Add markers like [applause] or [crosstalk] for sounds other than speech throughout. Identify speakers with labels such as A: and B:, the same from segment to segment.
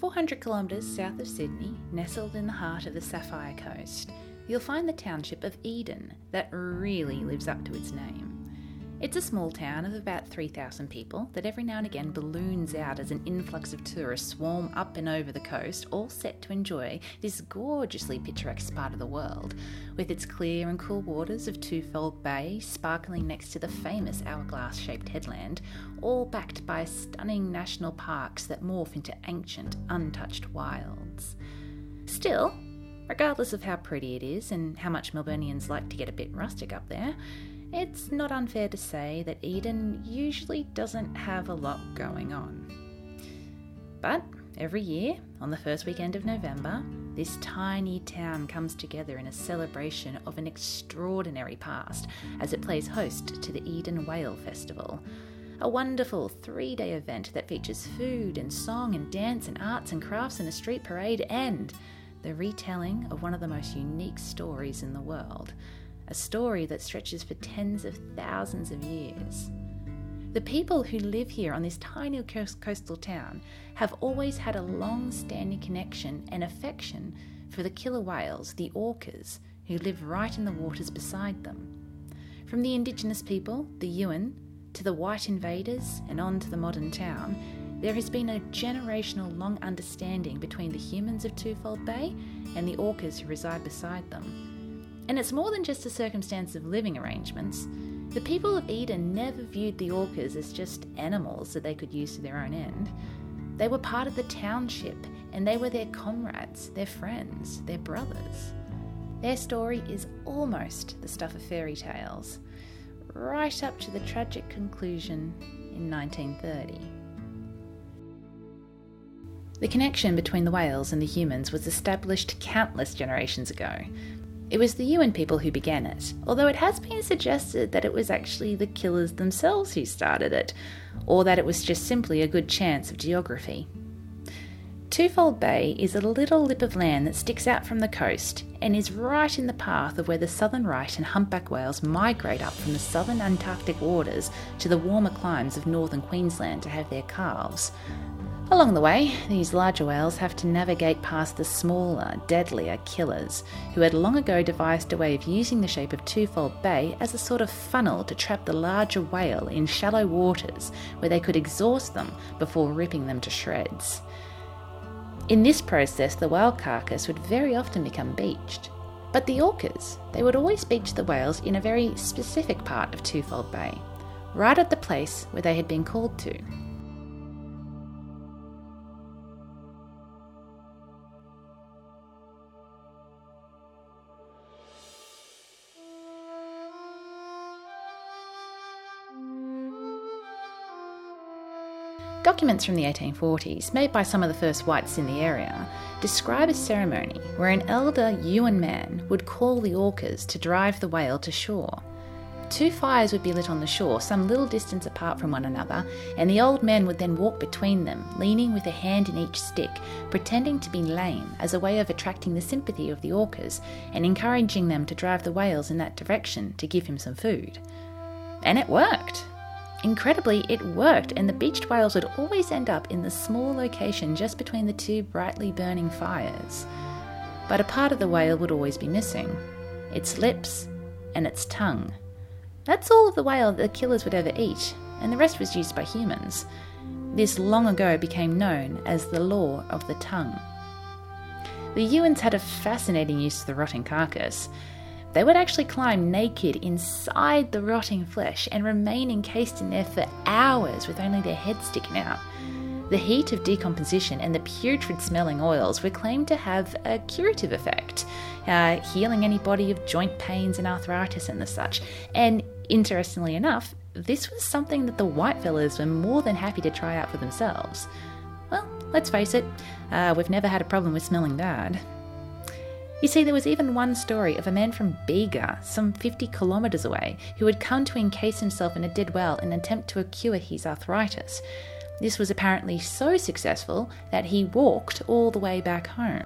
A: 400 kilometres south of Sydney, nestled in the heart of the Sapphire Coast, you'll find the township of Eden that really lives up to its name. It's a small town of about 3,000 people that every now and again balloons out as an influx of tourists swarm up and over the coast, all set to enjoy this gorgeously picturesque part of the world, with its clear and cool waters of Twofold Bay sparkling next to the famous hourglass shaped headland, all backed by stunning national parks that morph into ancient, untouched wilds. Still, regardless of how pretty it is and how much Melburnians like to get a bit rustic up there, it's not unfair to say that Eden usually doesn't have a lot going on. But every year, on the first weekend of November, this tiny town comes together in a celebration of an extraordinary past as it plays host to the Eden Whale Festival. A wonderful three day event that features food and song and dance and arts and crafts and a street parade and the retelling of one of the most unique stories in the world a story that stretches for tens of thousands of years. The people who live here on this tiny coastal town have always had a long standing connection and affection for the killer whales, the orcas, who live right in the waters beside them. From the indigenous people, the Yuin, to the white invaders and on to the modern town, there has been a generational long understanding between the humans of Twofold Bay and the orcas who reside beside them and it's more than just a circumstance of living arrangements. The people of Eden never viewed the orcas as just animals that they could use to their own end. They were part of the township, and they were their comrades, their friends, their brothers. Their story is almost the stuff of fairy tales, right up to the tragic conclusion in 1930. The connection between the whales and the humans was established countless generations ago, it was the Yuin people who began it, although it has been suggested that it was actually the killers themselves who started it, or that it was just simply a good chance of geography. Twofold Bay is a little lip of land that sticks out from the coast and is right in the path of where the southern right and humpback whales migrate up from the southern Antarctic waters to the warmer climes of northern Queensland to have their calves, Along the way, these larger whales have to navigate past the smaller, deadlier killers, who had long ago devised a way of using the shape of Twofold Bay as a sort of funnel to trap the larger whale in shallow waters where they could exhaust them before ripping them to shreds. In this process, the whale carcass would very often become beached. But the orcas, they would always beach the whales in a very specific part of Twofold Bay, right at the place where they had been called to. Documents from the 1840s, made by some of the first whites in the area, describe a ceremony where an elder Yuin man would call the orcas to drive the whale to shore. Two fires would be lit on the shore, some little distance apart from one another, and the old man would then walk between them, leaning with a hand in each stick, pretending to be lame as a way of attracting the sympathy of the orcas and encouraging them to drive the whales in that direction to give him some food. And it worked! Incredibly, it worked, and the beached whales would always end up in the small location just between the two brightly burning fires. But a part of the whale would always be missing its lips and its tongue. That's all of the whale that the killers would ever eat, and the rest was used by humans. This long ago became known as the Law of the Tongue. The Yuins had a fascinating use of the rotting carcass. They would actually climb naked inside the rotting flesh and remain encased in there for hours with only their heads sticking out. The heat of decomposition and the putrid smelling oils were claimed to have a curative effect, uh, healing anybody of joint pains and arthritis and the such. And interestingly enough, this was something that the white fellas were more than happy to try out for themselves. Well, let's face it, uh, we've never had a problem with smelling bad. You see, there was even one story of a man from Bega, some 50 kilometres away, who had come to encase himself in a dead well in an attempt to cure his arthritis. This was apparently so successful that he walked all the way back home.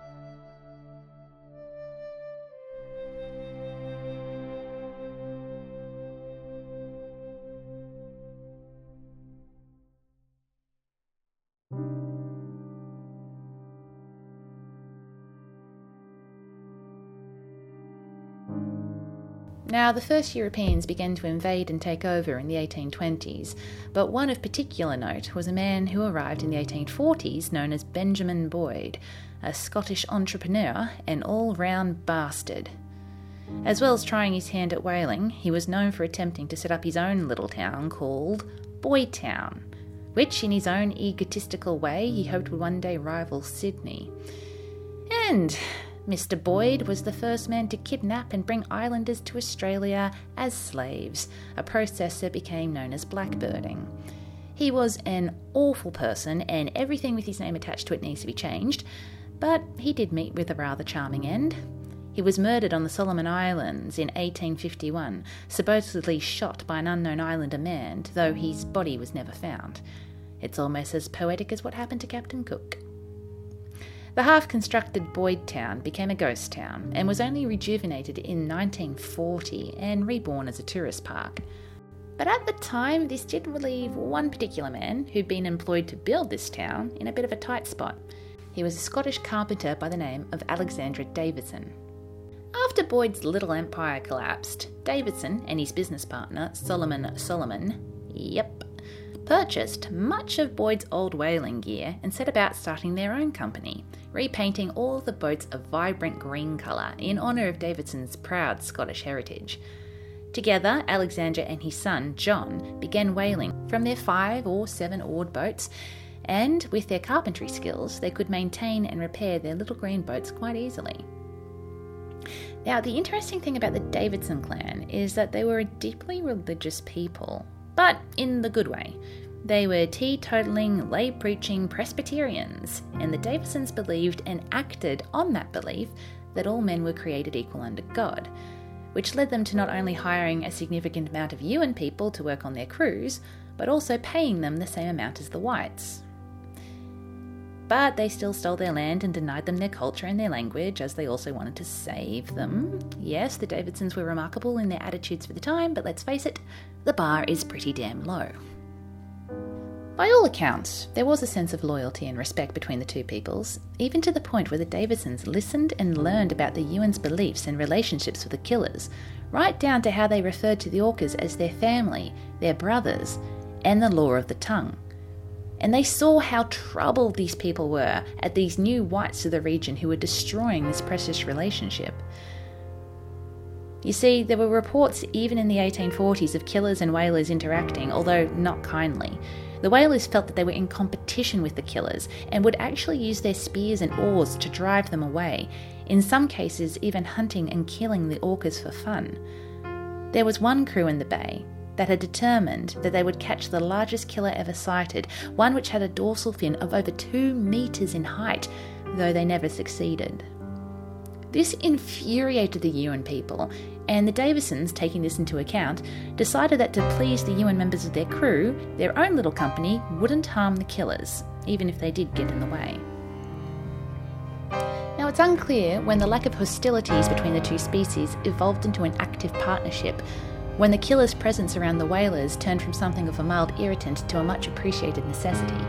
A: Now, the first Europeans began to invade and take over in the 1820s, but one of particular note was a man who arrived in the 1840s known as Benjamin Boyd, a Scottish entrepreneur and all round bastard. As well as trying his hand at whaling, he was known for attempting to set up his own little town called Boydtown, which, in his own egotistical way, he hoped would one day rival Sydney. And Mr. Boyd was the first man to kidnap and bring islanders to Australia as slaves, a process that became known as blackbirding. He was an awful person, and everything with his name attached to it needs to be changed, but he did meet with a rather charming end. He was murdered on the Solomon Islands in 1851, supposedly shot by an unknown islander man, though his body was never found. It's almost as poetic as what happened to Captain Cook. The half constructed Boyd Town became a ghost town and was only rejuvenated in 1940 and reborn as a tourist park. But at the time, this did relieve one particular man who'd been employed to build this town in a bit of a tight spot. He was a Scottish carpenter by the name of Alexander Davidson. After Boyd's little empire collapsed, Davidson and his business partner, Solomon Solomon, yep, purchased much of Boyd's old whaling gear and set about starting their own company, repainting all the boats a vibrant green colour in honour of Davidson's proud Scottish heritage. Together, Alexander and his son, John, began whaling from their five or seven oared boats, and with their carpentry skills, they could maintain and repair their little green boats quite easily. Now, the interesting thing about the Davidson clan is that they were a deeply religious people, but in the good way. They were teetotaling, lay preaching Presbyterians, and the Davidsons believed and acted on that belief that all men were created equal under God, which led them to not only hiring a significant amount of Yuin people to work on their crews, but also paying them the same amount as the whites. But they still stole their land and denied them their culture and their language, as they also wanted to save them. Yes, the Davidsons were remarkable in their attitudes for the time, but let's face it, the bar is pretty damn low. By all accounts, there was a sense of loyalty and respect between the two peoples, even to the point where the Davidsons listened and learned about the Yuin's beliefs and relationships with the killers, right down to how they referred to the Orcas as their family, their brothers, and the law of the tongue. And they saw how troubled these people were at these new whites of the region who were destroying this precious relationship. You see, there were reports even in the 1840s of killers and whalers interacting, although not kindly. The whalers felt that they were in competition with the killers and would actually use their spears and oars to drive them away, in some cases, even hunting and killing the orcas for fun. There was one crew in the bay that had determined that they would catch the largest killer ever sighted, one which had a dorsal fin of over two metres in height, though they never succeeded. This infuriated the Yuin people, and the Davidsons, taking this into account, decided that to please the Yuin members of their crew, their own little company wouldn't harm the killers, even if they did get in the way. Now, it's unclear when the lack of hostilities between the two species evolved into an active partnership, when the killer's presence around the whalers turned from something of a mild irritant to a much appreciated necessity.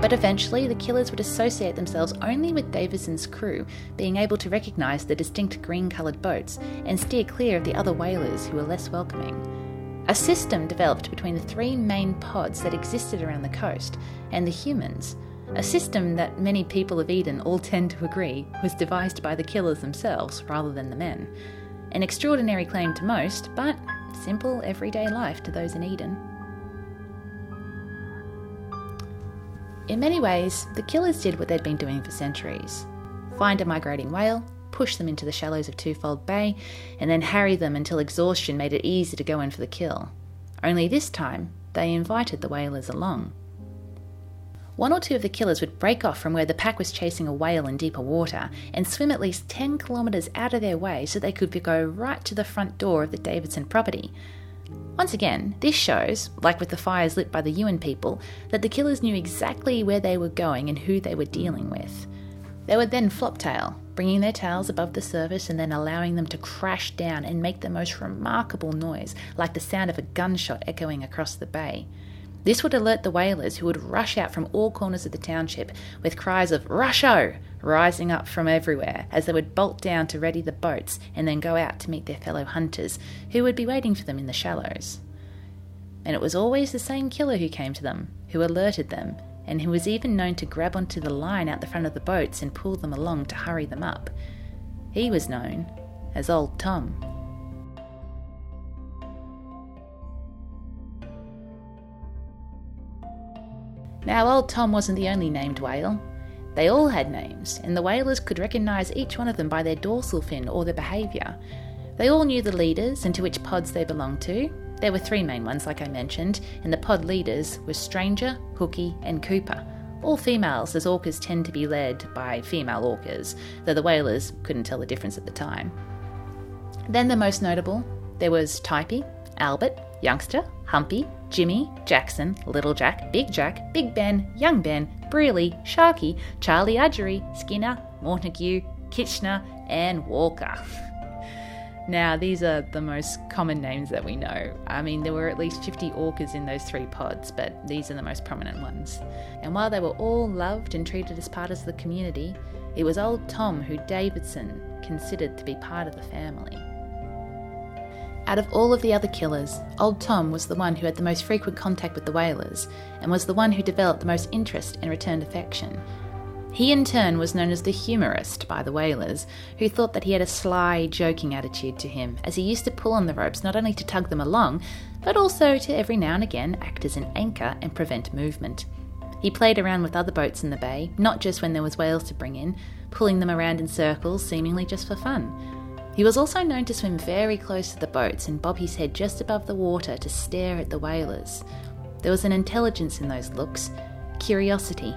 A: But eventually, the killers would associate themselves only with Davidson's crew, being able to recognise the distinct green coloured boats and steer clear of the other whalers who were less welcoming. A system developed between the three main pods that existed around the coast and the humans, a system that many people of Eden all tend to agree was devised by the killers themselves rather than the men. An extraordinary claim to most, but simple everyday life to those in Eden. In many ways, the killers did what they'd been doing for centuries find a migrating whale, push them into the shallows of Twofold Bay, and then harry them until exhaustion made it easy to go in for the kill. Only this time, they invited the whalers along. One or two of the killers would break off from where the pack was chasing a whale in deeper water and swim at least 10 kilometres out of their way so they could go right to the front door of the Davidson property, once again, this shows, like with the fires lit by the Yuin people, that the killers knew exactly where they were going and who they were dealing with. They would then flop tail, bringing their tails above the surface and then allowing them to crash down and make the most remarkable noise, like the sound of a gunshot echoing across the bay. This would alert the whalers who would rush out from all corners of the township with cries of Rusho rising up from everywhere as they would bolt down to ready the boats and then go out to meet their fellow hunters who would be waiting for them in the shallows. And it was always the same killer who came to them, who alerted them, and who was even known to grab onto the line out the front of the boats and pull them along to hurry them up. He was known as Old Tom. Now, Old Tom wasn't the only named whale. They all had names, and the whalers could recognise each one of them by their dorsal fin or their behaviour. They all knew the leaders and to which pods they belonged to. There were three main ones, like I mentioned, and the pod leaders were Stranger, Hooky, and Cooper. All females, as orcas tend to be led by female orcas, though the whalers couldn't tell the difference at the time. Then the most notable, there was Typee, Albert, Youngster, Humpy, Jimmy, Jackson, Little Jack, Big Jack, Big Ben, Young Ben, Brearley, Sharky, Charlie Udgery, Skinner, Montague, Kitchener, and Walker. [laughs] now, these are the most common names that we know. I mean, there were at least 50 orcas in those three pods, but these are the most prominent ones. And while they were all loved and treated as part of the community, it was old Tom who Davidson considered to be part of the family. Out of all of the other killers, Old Tom was the one who had the most frequent contact with the whalers, and was the one who developed the most interest and returned affection. He, in turn, was known as the humorist by the whalers, who thought that he had a sly, joking attitude to him, as he used to pull on the ropes not only to tug them along, but also to every now and again act as an anchor and prevent movement. He played around with other boats in the bay, not just when there was whales to bring in, pulling them around in circles, seemingly just for fun. He was also known to swim very close to the boats and bob his head just above the water to stare at the whalers. There was an intelligence in those looks, curiosity,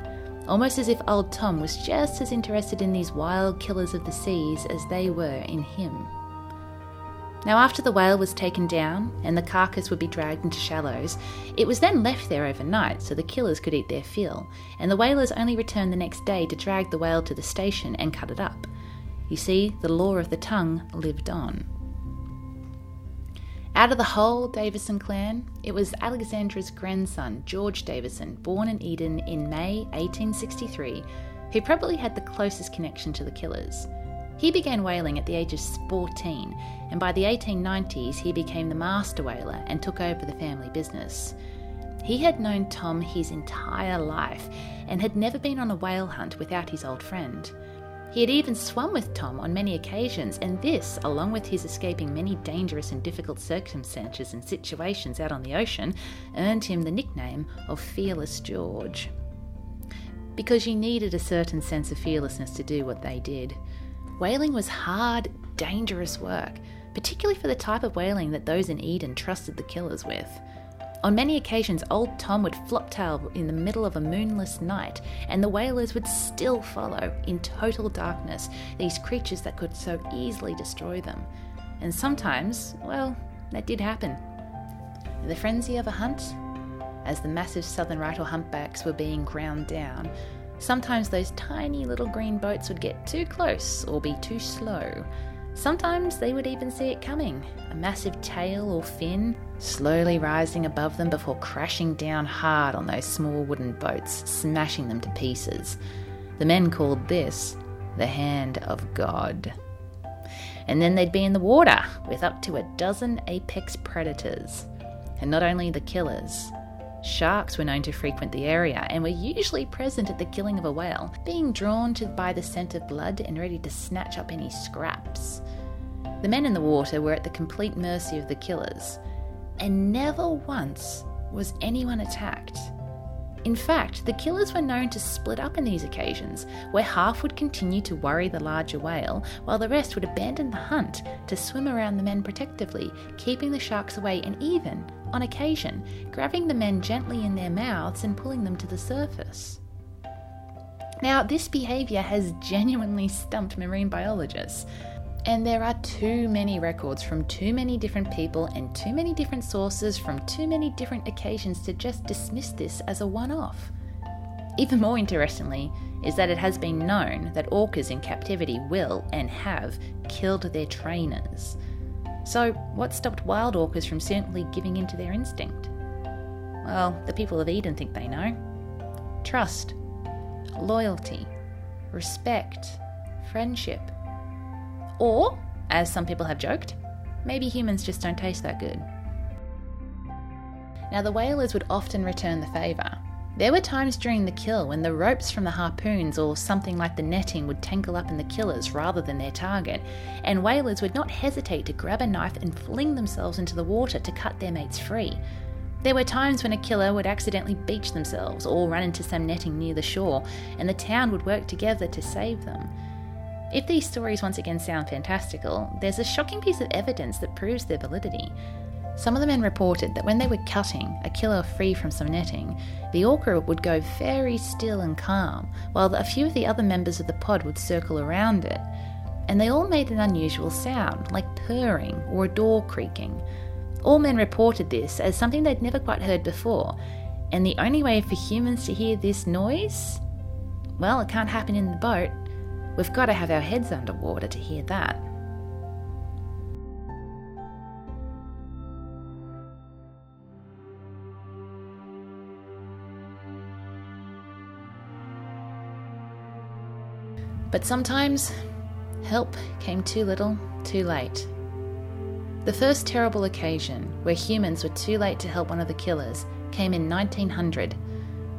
A: almost as if old Tom was just as interested in these wild killers of the seas as they were in him. Now, after the whale was taken down and the carcass would be dragged into shallows, it was then left there overnight so the killers could eat their fill, and the whalers only returned the next day to drag the whale to the station and cut it up. You see, the law of the tongue lived on. Out of the whole Davidson clan, it was Alexander's grandson, George Davidson, born in Eden in May 1863, who probably had the closest connection to the killers. He began whaling at the age of 14, and by the 1890s he became the master whaler and took over the family business. He had known Tom his entire life and had never been on a whale hunt without his old friend. He had even swum with Tom on many occasions, and this, along with his escaping many dangerous and difficult circumstances and situations out on the ocean, earned him the nickname of Fearless George. Because you needed a certain sense of fearlessness to do what they did. Whaling was hard, dangerous work, particularly for the type of whaling that those in Eden trusted the killers with. On many occasions, old Tom would floptail in the middle of a moonless night, and the whalers would still follow in total darkness these creatures that could so easily destroy them. And sometimes, well, that did happen. The frenzy of a hunt, as the massive southern right or humpbacks were being ground down, sometimes those tiny little green boats would get too close or be too slow. Sometimes they would even see it coming a massive tail or fin slowly rising above them before crashing down hard on those small wooden boats, smashing them to pieces. The men called this the hand of God. And then they'd be in the water with up to a dozen apex predators. And not only the killers, Sharks were known to frequent the area and were usually present at the killing of a whale, being drawn to by the scent of blood and ready to snatch up any scraps. The men in the water were at the complete mercy of the killers, and never once was anyone attacked. In fact, the killers were known to split up in these occasions, where half would continue to worry the larger whale, while the rest would abandon the hunt to swim around the men protectively, keeping the sharks away and even, on occasion, grabbing the men gently in their mouths and pulling them to the surface. Now, this behaviour has genuinely stumped marine biologists. And there are too many records from too many different people and too many different sources from too many different occasions to just dismiss this as a one off. Even more interestingly, is that it has been known that orcas in captivity will and have killed their trainers. So, what stopped wild orcas from simply giving in to their instinct? well, the people of Eden think they know. Trust, loyalty, respect, friendship. Or, as some people have joked, maybe humans just don't taste that good. Now, the whalers would often return the favour. There were times during the kill when the ropes from the harpoons or something like the netting would tangle up in the killers rather than their target, and whalers would not hesitate to grab a knife and fling themselves into the water to cut their mates free. There were times when a killer would accidentally beach themselves or run into some netting near the shore, and the town would work together to save them. If these stories once again sound fantastical, there's a shocking piece of evidence that proves their validity. Some of the men reported that when they were cutting a killer free from some netting, the orca would go very still and calm, while a few of the other members of the pod would circle around it. And they all made an unusual sound, like purring or a door creaking. All men reported this as something they'd never quite heard before, and the only way for humans to hear this noise? Well, it can't happen in the boat. We've got to have our heads underwater to hear that. But sometimes help came too little, too late. The first terrible occasion where humans were too late to help one of the killers came in 1900.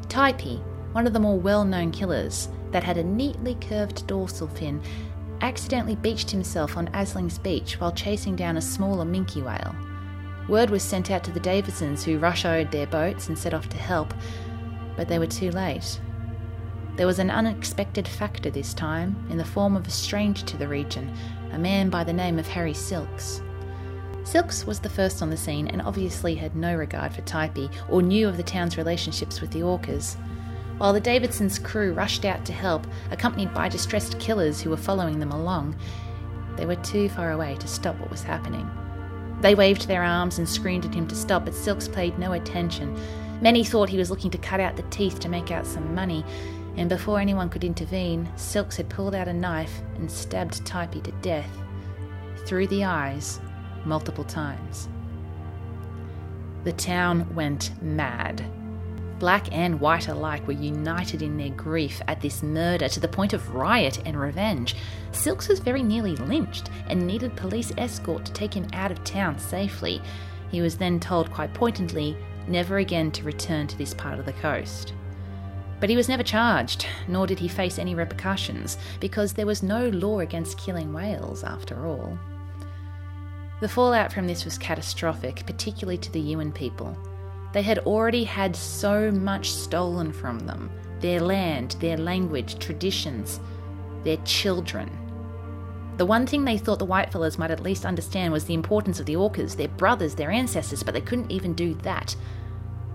A: Typee, one of the more well known killers that had a neatly curved dorsal fin, accidentally beached himself on Aslings Beach while chasing down a smaller minke whale. Word was sent out to the Davidsons, who rushed their boats and set off to help, but they were too late. There was an unexpected factor this time, in the form of a stranger to the region, a man by the name of Harry Silks. Silks was the first on the scene and obviously had no regard for Typee or knew of the town's relationships with the orcas. While the Davidsons' crew rushed out to help, accompanied by distressed killers who were following them along, they were too far away to stop what was happening. They waved their arms and screamed at him to stop, but Silks paid no attention. Many thought he was looking to cut out the teeth to make out some money, and before anyone could intervene, Silks had pulled out a knife and stabbed Typee to death, through the eyes, multiple times. The town went mad. Black and white alike were united in their grief at this murder to the point of riot and revenge. Silks was very nearly lynched and needed police escort to take him out of town safely. He was then told quite pointedly never again to return to this part of the coast. But he was never charged, nor did he face any repercussions, because there was no law against killing whales after all. The fallout from this was catastrophic, particularly to the Yuin people. They had already had so much stolen from them their land, their language, traditions, their children. The one thing they thought the whitefellas might at least understand was the importance of the orcas, their brothers, their ancestors, but they couldn't even do that.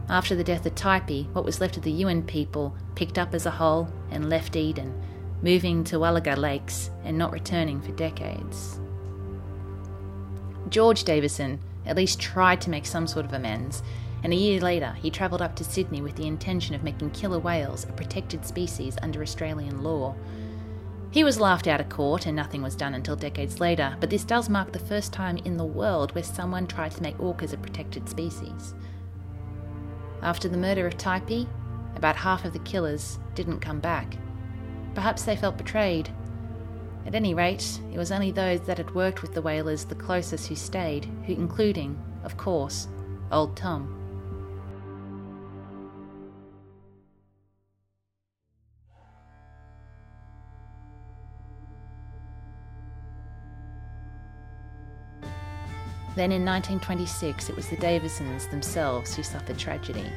A: After the death of Typee, what was left of the Yuin people picked up as a whole and left Eden, moving to Wallaga Lakes and not returning for decades. George Davidson at least tried to make some sort of amends, and a year later he travelled up to Sydney with the intention of making killer whales a protected species under Australian law. He was laughed out of court and nothing was done until decades later, but this does mark the first time in the world where someone tried to make orcas a protected species. After the murder of Typee, about half of the killers didn't come back. Perhaps they felt betrayed. At any rate, it was only those that had worked with the whalers the closest who stayed, who including, of course, Old Tom. Then in 1926, it was the Davidsons themselves who suffered tragedy.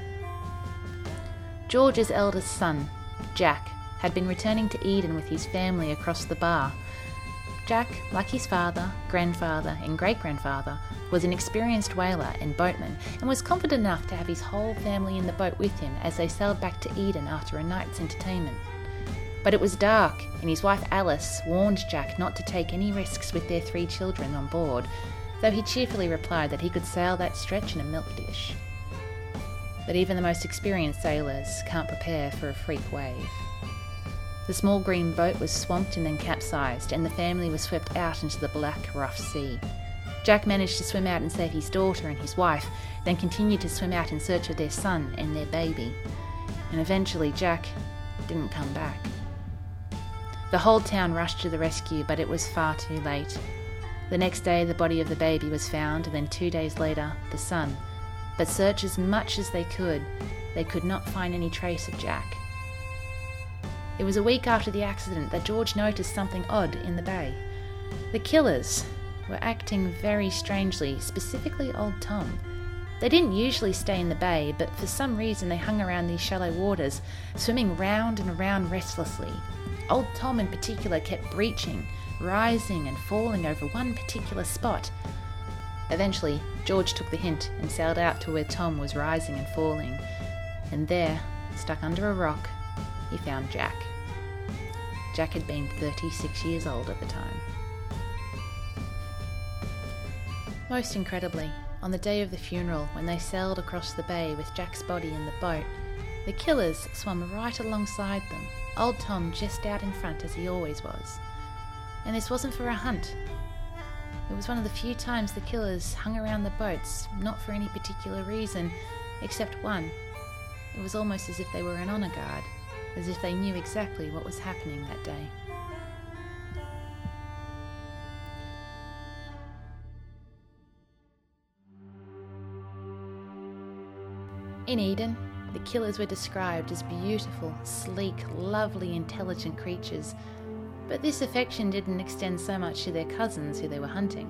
A: George's eldest son, Jack, had been returning to Eden with his family across the bar. Jack, like his father, grandfather, and great grandfather, was an experienced whaler and boatman and was confident enough to have his whole family in the boat with him as they sailed back to Eden after a night's entertainment. But it was dark, and his wife Alice warned Jack not to take any risks with their three children on board, though he cheerfully replied that he could sail that stretch in a milk dish. But even the most experienced sailors can't prepare for a freak wave. The small green boat was swamped and then capsized, and the family was swept out into the black, rough sea. Jack managed to swim out and save his daughter and his wife, then continued to swim out in search of their son and their baby. And eventually, Jack didn't come back. The whole town rushed to the rescue, but it was far too late. The next day, the body of the baby was found, and then two days later, the son. But search as much as they could, they could not find any trace of Jack. It was a week after the accident that George noticed something odd in the bay. The killers were acting very strangely, specifically Old Tom. They didn't usually stay in the bay, but for some reason they hung around these shallow waters, swimming round and round restlessly. Old Tom in particular kept breaching, rising and falling over one particular spot. Eventually, George took the hint and sailed out to where Tom was rising and falling. And there, stuck under a rock, he found Jack. Jack had been 36 years old at the time. Most incredibly, on the day of the funeral, when they sailed across the bay with Jack's body in the boat, the killers swam right alongside them, old Tom just out in front as he always was. And this wasn't for a hunt. It was one of the few times the killers hung around the boats, not for any particular reason, except one. It was almost as if they were an honour guard, as if they knew exactly what was happening that day. In Eden, the killers were described as beautiful, sleek, lovely, intelligent creatures but this affection didn't extend so much to their cousins who they were hunting.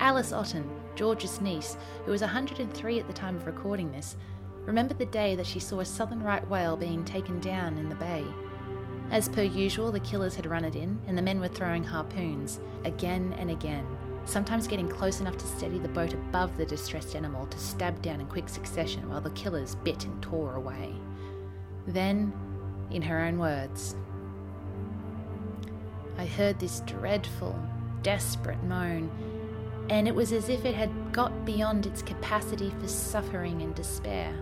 A: Alice Otten, George's niece, who was 103 at the time of recording this, remembered the day that she saw a southern right whale being taken down in the bay. As per usual, the killers had run it in, and the men were throwing harpoons, again and again, sometimes getting close enough to steady the boat above the distressed animal to stab down in quick succession while the killers bit and tore away. Then, in her own words, I heard this dreadful, desperate moan, and it was as if it had got beyond its capacity for suffering and despair.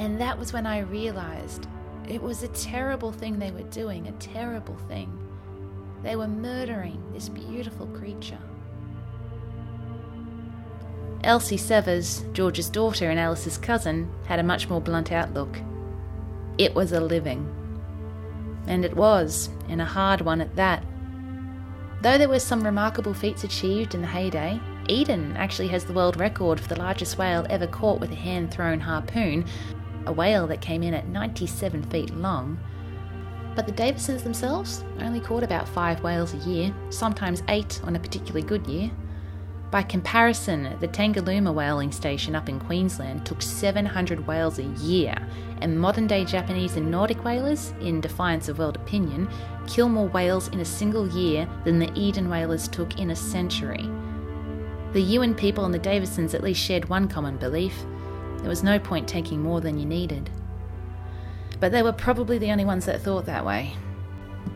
A: And that was when I realized it was a terrible thing they were doing, a terrible thing. They were murdering this beautiful creature. Elsie Severs, George's daughter and Alice's cousin, had a much more blunt outlook. It was a living. And it was, and a hard one at that. Though there were some remarkable feats achieved in the heyday, Eden actually has the world record for the largest whale ever caught with a hand thrown harpoon, a whale that came in at 97 feet long. But the Davidsons themselves only caught about five whales a year, sometimes eight on a particularly good year. By comparison, the Tangalooma whaling station up in Queensland took 700 whales a year, and modern day Japanese and Nordic whalers, in defiance of world opinion, kill more whales in a single year than the Eden whalers took in a century. The Yuin people and the Davidsons at least shared one common belief there was no point taking more than you needed. But they were probably the only ones that thought that way.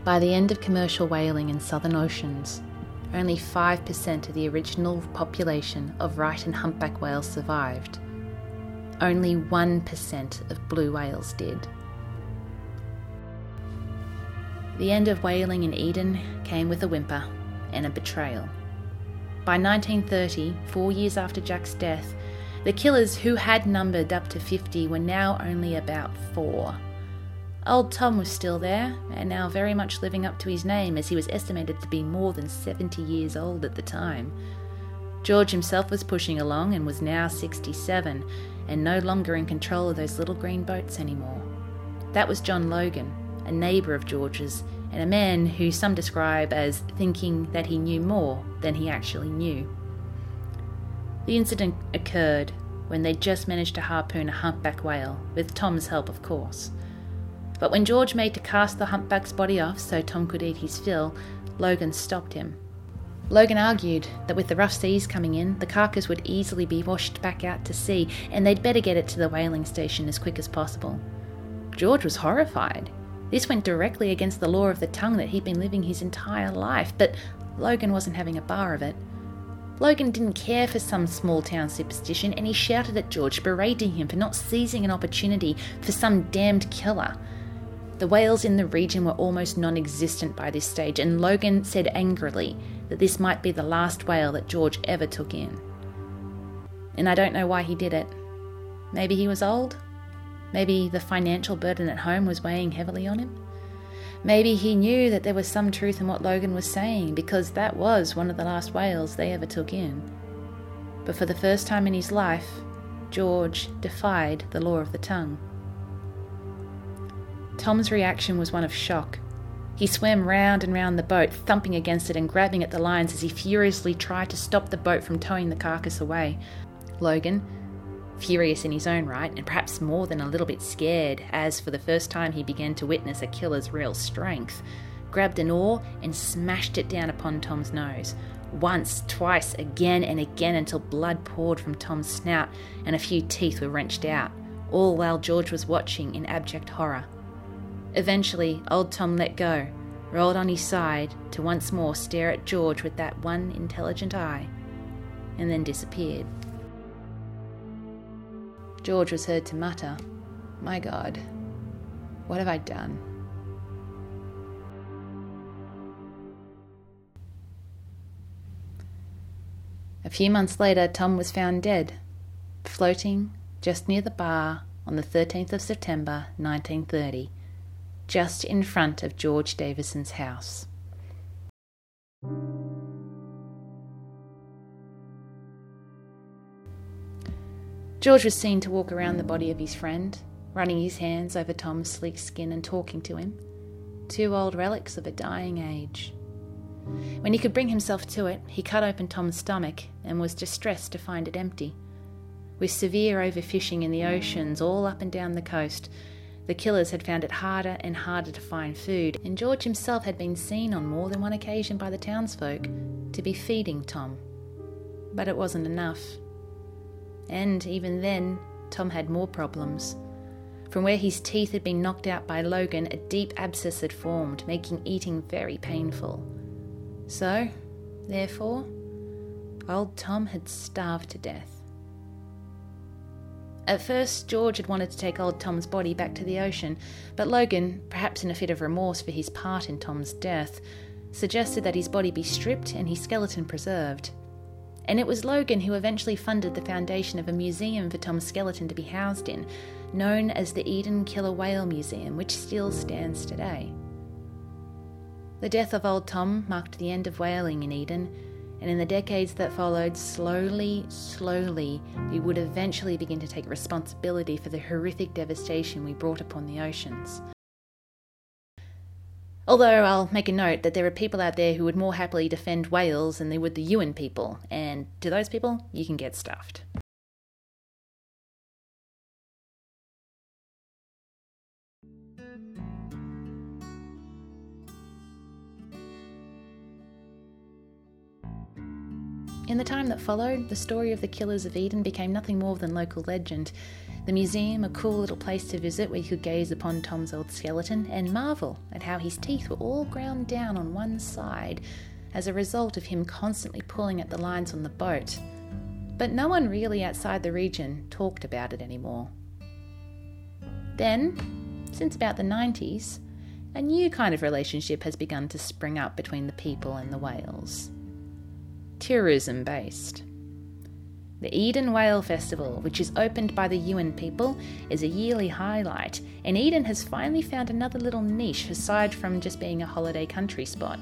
A: By the end of commercial whaling in southern oceans, only 5% of the original population of right and humpback whales survived. Only 1% of blue whales did. The end of whaling in Eden came with a whimper and a betrayal. By 1930, four years after Jack's death, the killers who had numbered up to 50 were now only about four. Old Tom was still there, and now very much living up to his name as he was estimated to be more than 70 years old at the time. George himself was pushing along and was now 67, and no longer in control of those little green boats anymore. That was John Logan, a neighbour of George's, and a man who some describe as thinking that he knew more than he actually knew. The incident occurred when they just managed to harpoon a humpback whale, with Tom's help, of course. But when George made to cast the humpback's body off so Tom could eat his fill, Logan stopped him. Logan argued that with the rough seas coming in, the carcass would easily be washed back out to sea, and they'd better get it to the whaling station as quick as possible. George was horrified. This went directly against the law of the tongue that he'd been living his entire life, but Logan wasn't having a bar of it. Logan didn't care for some small town superstition, and he shouted at George, berating him for not seizing an opportunity for some damned killer. The whales in the region were almost non existent by this stage, and Logan said angrily that this might be the last whale that George ever took in. And I don't know why he did it. Maybe he was old? Maybe the financial burden at home was weighing heavily on him? Maybe he knew that there was some truth in what Logan was saying because that was one of the last whales they ever took in. But for the first time in his life, George defied the law of the tongue. Tom's reaction was one of shock. He swam round and round the boat, thumping against it and grabbing at the lines as he furiously tried to stop the boat from towing the carcass away. Logan, furious in his own right, and perhaps more than a little bit scared, as for the first time he began to witness a killer's real strength, grabbed an oar and smashed it down upon Tom's nose. Once, twice, again and again until blood poured from Tom's snout and a few teeth were wrenched out, all while George was watching in abject horror. Eventually, old Tom let go, rolled on his side to once more stare at George with that one intelligent eye, and then disappeared. George was heard to mutter, My God, what have I done? A few months later, Tom was found dead, floating just near the bar on the 13th of September 1930, just in front of George Davidson's house. George was seen to walk around the body of his friend, running his hands over Tom's sleek skin and talking to him. Two old relics of a dying age. When he could bring himself to it, he cut open Tom's stomach and was distressed to find it empty. With severe overfishing in the oceans all up and down the coast, the killers had found it harder and harder to find food, and George himself had been seen on more than one occasion by the townsfolk to be feeding Tom. But it wasn't enough. And even then, Tom had more problems. From where his teeth had been knocked out by Logan, a deep abscess had formed, making eating very painful. So, therefore, old Tom had starved to death. At first, George had wanted to take old Tom's body back to the ocean, but Logan, perhaps in a fit of remorse for his part in Tom's death, suggested that his body be stripped and his skeleton preserved and it was Logan who eventually funded the foundation of a museum for Tom's skeleton to be housed in, known as the Eden Killer Whale Museum, which still stands today. The death of old Tom marked the end of whaling in Eden, and in the decades that followed, slowly, slowly, we would eventually begin to take responsibility for the horrific devastation we brought upon the oceans. Although I'll make a note that there are people out there who would more happily defend whales than they would the Yuin people, and to those people, you can get stuffed. In the time that followed, the story of the Killers of Eden became nothing more than local legend, the museum, a cool little place to visit where you could gaze upon Tom's old skeleton and marvel at how his teeth were all ground down on one side as a result of him constantly pulling at the lines on the boat. But no one really outside the region talked about it anymore. Then, since about the 90s, a new kind of relationship has begun to spring up between the people and the whales. Tourism based. The Eden Whale Festival, which is opened by the Yuin people, is a yearly highlight, and Eden has finally found another little niche aside from just being a holiday country spot.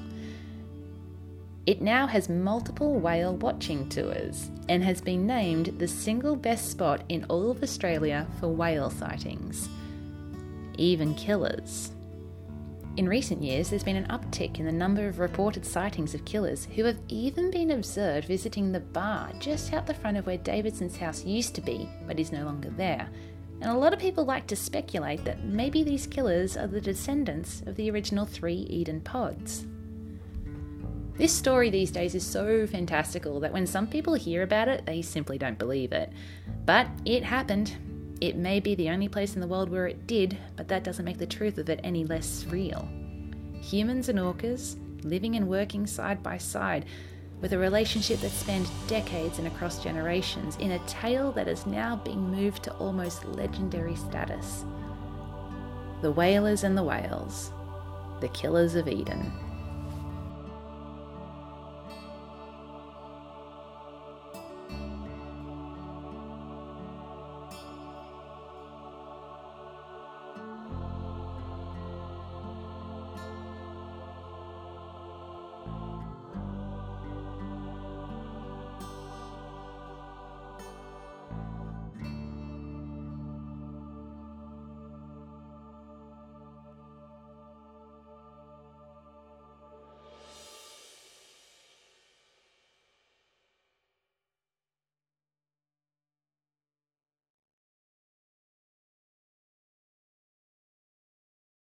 A: It now has multiple whale watching tours and has been named the single best spot in all of Australia for whale sightings. Even killers. In recent years, there's been an uptick in the number of reported sightings of killers who have even been observed visiting the bar just out the front of where Davidson's house used to be, but is no longer there. And a lot of people like to speculate that maybe these killers are the descendants of the original three Eden pods. This story these days is so fantastical that when some people hear about it, they simply don't believe it. But it happened, it may be the only place in the world where it did, but that doesn't make the truth of it any less real. Humans and orcas, living and working side by side, with a relationship that spanned decades and across generations, in a tale that is now being moved to almost legendary status. The Whalers and the Whales, the Killers of Eden.